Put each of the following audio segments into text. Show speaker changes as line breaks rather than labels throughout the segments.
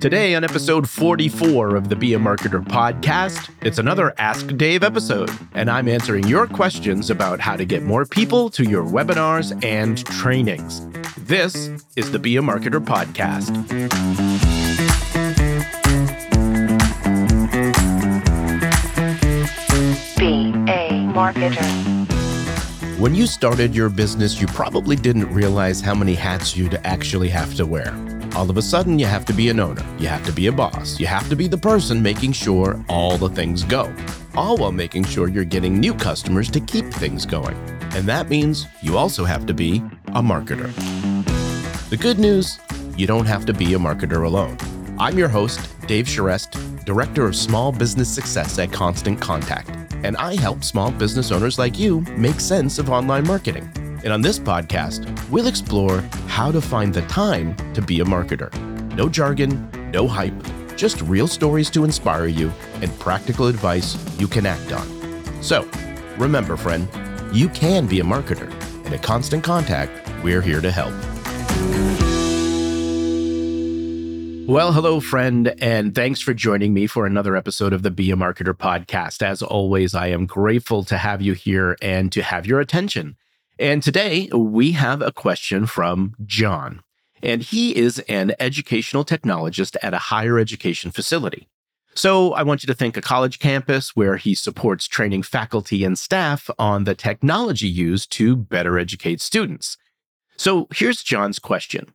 Today, on episode 44 of the Be a Marketer podcast, it's another Ask Dave episode, and I'm answering your questions about how to get more people to your webinars and trainings. This is the Be a Marketer podcast.
Be a marketer.
When you started your business, you probably didn't realize how many hats you'd actually have to wear. All of a sudden, you have to be an owner, you have to be a boss, you have to be the person making sure all the things go, all while making sure you're getting new customers to keep things going. And that means you also have to be a marketer. The good news you don't have to be a marketer alone. I'm your host, Dave Charest, Director of Small Business Success at Constant Contact, and I help small business owners like you make sense of online marketing. And on this podcast, we'll explore how to find the time to be a marketer. No jargon, no hype, just real stories to inspire you and practical advice you can act on. So, remember, friend, you can be a marketer, and at Constant Contact, we're here to help. Well, hello, friend, and thanks for joining me for another episode of the Be a Marketer podcast. As always, I am grateful to have you here and to have your attention. And today we have a question from John, and he is an educational technologist at a higher education facility. So I want you to think a college campus where he supports training faculty and staff on the technology used to better educate students. So here's John's question.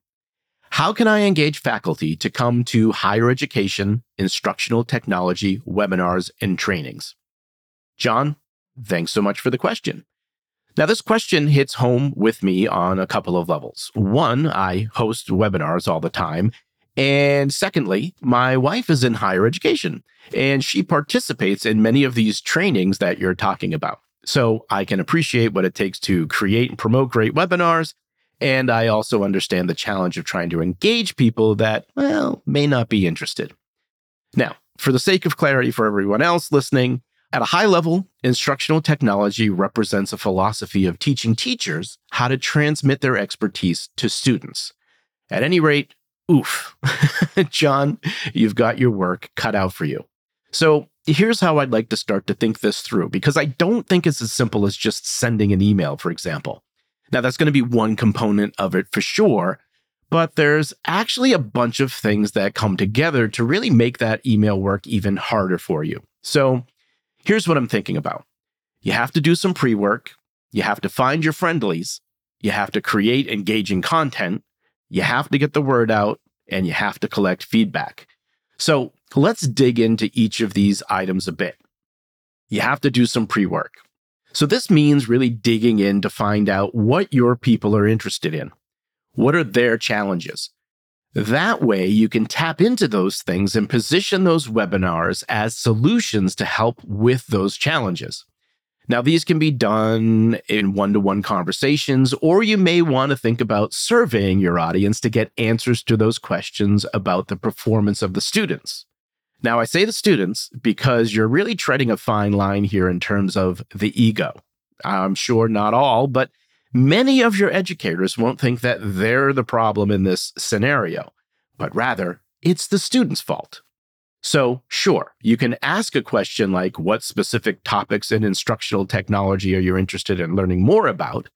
How can I engage faculty to come to higher education, instructional technology, webinars, and trainings? John, thanks so much for the question. Now, this question hits home with me on a couple of levels. One, I host webinars all the time. And secondly, my wife is in higher education and she participates in many of these trainings that you're talking about. So I can appreciate what it takes to create and promote great webinars. And I also understand the challenge of trying to engage people that, well, may not be interested. Now, for the sake of clarity for everyone else listening, at a high level, instructional technology represents a philosophy of teaching teachers how to transmit their expertise to students. At any rate, oof, John, you've got your work cut out for you. So here's how I'd like to start to think this through, because I don't think it's as simple as just sending an email, for example. Now, that's going to be one component of it for sure, but there's actually a bunch of things that come together to really make that email work even harder for you. So here's what I'm thinking about you have to do some pre work, you have to find your friendlies, you have to create engaging content, you have to get the word out, and you have to collect feedback. So let's dig into each of these items a bit. You have to do some pre work. So this means really digging in to find out what your people are interested in. What are their challenges? That way, you can tap into those things and position those webinars as solutions to help with those challenges. Now, these can be done in one to one conversations, or you may want to think about surveying your audience to get answers to those questions about the performance of the students. Now, I say the students because you're really treading a fine line here in terms of the ego. I'm sure not all, but many of your educators won't think that they're the problem in this scenario, but rather it's the student's fault. So, sure, you can ask a question like, What specific topics in instructional technology are you interested in learning more about?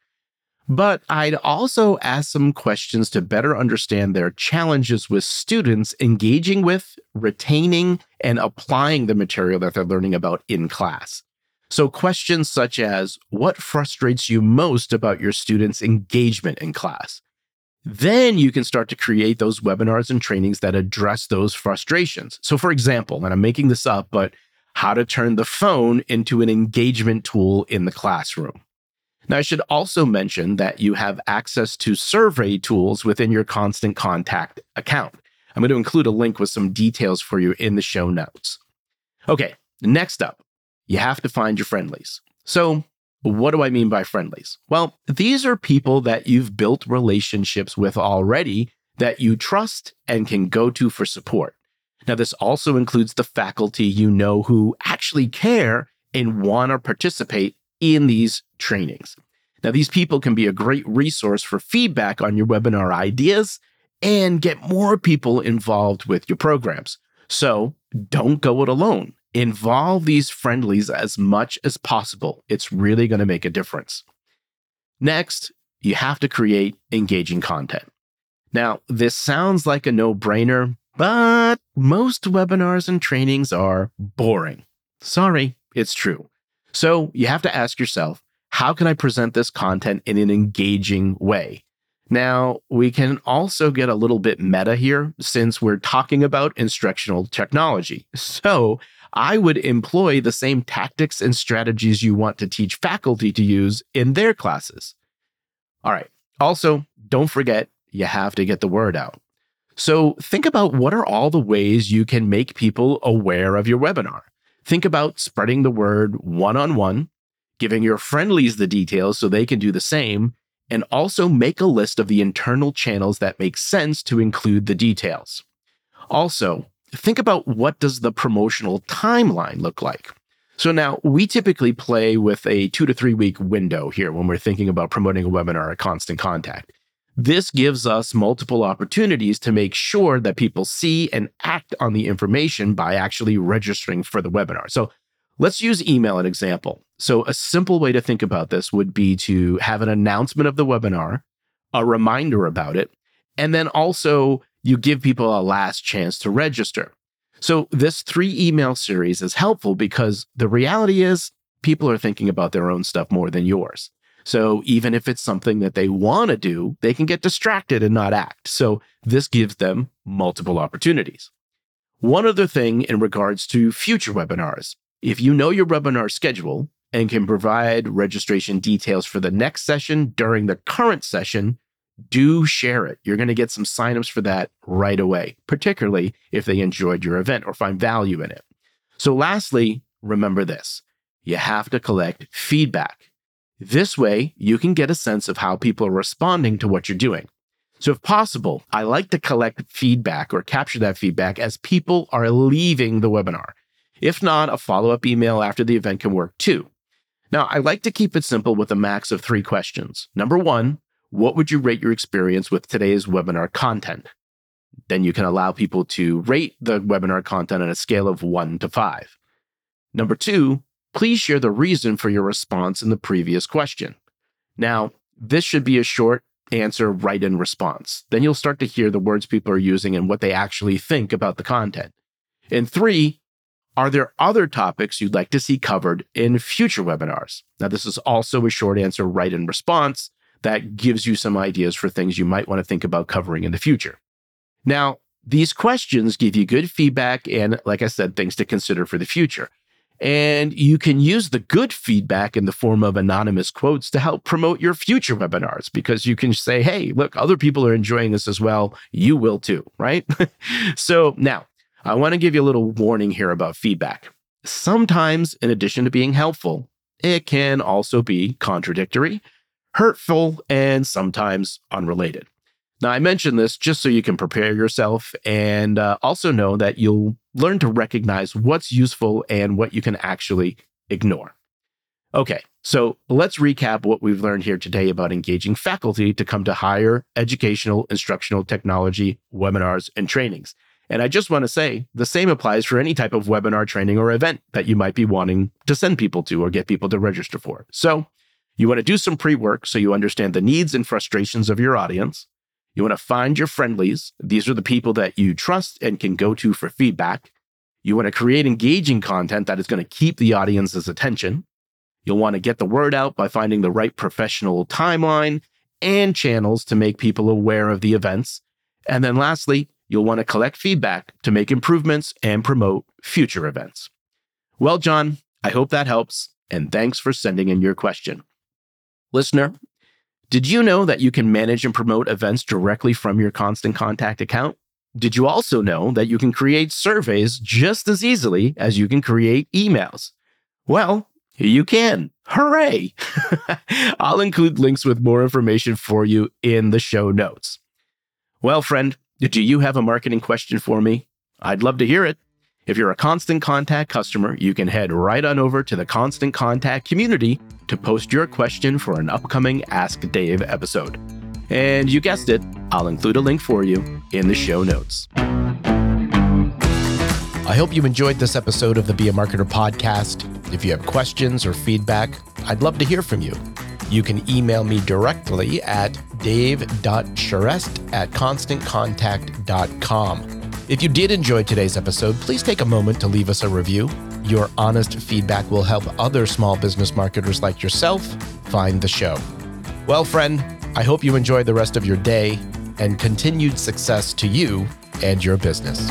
But I'd also ask some questions to better understand their challenges with students engaging with, retaining, and applying the material that they're learning about in class. So, questions such as What frustrates you most about your students' engagement in class? Then you can start to create those webinars and trainings that address those frustrations. So, for example, and I'm making this up, but how to turn the phone into an engagement tool in the classroom now, I should also mention that you have access to survey tools within your Constant Contact account. I'm going to include a link with some details for you in the show notes. Okay, next up, you have to find your friendlies. So, what do I mean by friendlies? Well, these are people that you've built relationships with already that you trust and can go to for support. Now, this also includes the faculty you know who actually care and want to participate in these trainings. Now, these people can be a great resource for feedback on your webinar ideas and get more people involved with your programs. So don't go it alone. Involve these friendlies as much as possible. It's really going to make a difference. Next, you have to create engaging content. Now, this sounds like a no brainer, but most webinars and trainings are boring. Sorry, it's true. So you have to ask yourself how can I present this content in an engaging way? Now, we can also get a little bit meta here since we're talking about instructional technology. So, I would employ the same tactics and strategies you want to teach faculty to use in their classes. All right. Also, don't forget, you have to get the word out. So, think about what are all the ways you can make people aware of your webinar. Think about spreading the word one on one, giving your friendlies the details so they can do the same, and also make a list of the internal channels that make sense to include the details. Also, think about what does the promotional timeline look like? So now we typically play with a 2 to 3 week window here when we're thinking about promoting a webinar at Constant Contact. This gives us multiple opportunities to make sure that people see and act on the information by actually registering for the webinar. So let's use email an example. So a simple way to think about this would be to have an announcement of the webinar, a reminder about it, and then also you give people a last chance to register. So this three email series is helpful because the reality is people are thinking about their own stuff more than yours. So even if it's something that they want to do, they can get distracted and not act. So this gives them multiple opportunities. One other thing in regards to future webinars. If you know your webinar schedule and can provide registration details for the next session during the current session, do share it. You're going to get some signups for that right away, particularly if they enjoyed your event or find value in it. So, lastly, remember this you have to collect feedback. This way, you can get a sense of how people are responding to what you're doing. So, if possible, I like to collect feedback or capture that feedback as people are leaving the webinar. If not, a follow up email after the event can work too. Now, I like to keep it simple with a max of three questions. Number one, what would you rate your experience with today's webinar content? Then you can allow people to rate the webinar content on a scale of one to five. Number two, please share the reason for your response in the previous question. Now, this should be a short answer, right in response. Then you'll start to hear the words people are using and what they actually think about the content. And three, are there other topics you'd like to see covered in future webinars? Now, this is also a short answer, right in response that gives you some ideas for things you might want to think about covering in the future. Now, these questions give you good feedback and, like I said, things to consider for the future. And you can use the good feedback in the form of anonymous quotes to help promote your future webinars because you can say, hey, look, other people are enjoying this as well. You will too, right? so now I want to give you a little warning here about feedback. Sometimes, in addition to being helpful, it can also be contradictory, hurtful, and sometimes unrelated. Now, I mention this just so you can prepare yourself and uh, also know that you'll learn to recognize what's useful and what you can actually ignore. Okay, so let's recap what we've learned here today about engaging faculty to come to higher educational, instructional technology webinars and trainings. And I just want to say the same applies for any type of webinar, training, or event that you might be wanting to send people to or get people to register for. So, you want to do some pre work so you understand the needs and frustrations of your audience. You want to find your friendlies. These are the people that you trust and can go to for feedback. You want to create engaging content that is going to keep the audience's attention. You'll want to get the word out by finding the right professional timeline and channels to make people aware of the events. And then lastly, you'll want to collect feedback to make improvements and promote future events. Well, John, I hope that helps. And thanks for sending in your question. Listener, did you know that you can manage and promote events directly from your Constant Contact account? Did you also know that you can create surveys just as easily as you can create emails? Well, you can. Hooray! I'll include links with more information for you in the show notes. Well, friend, do you have a marketing question for me? I'd love to hear it. If you're a Constant Contact customer, you can head right on over to the Constant Contact community to post your question for an upcoming Ask Dave episode. And you guessed it, I'll include a link for you in the show notes. I hope you enjoyed this episode of the Be a Marketer podcast. If you have questions or feedback, I'd love to hear from you. You can email me directly at dave.charest at constantcontact.com. If you did enjoy today's episode, please take a moment to leave us a review. Your honest feedback will help other small business marketers like yourself find the show. Well, friend, I hope you enjoy the rest of your day and continued success to you and your business.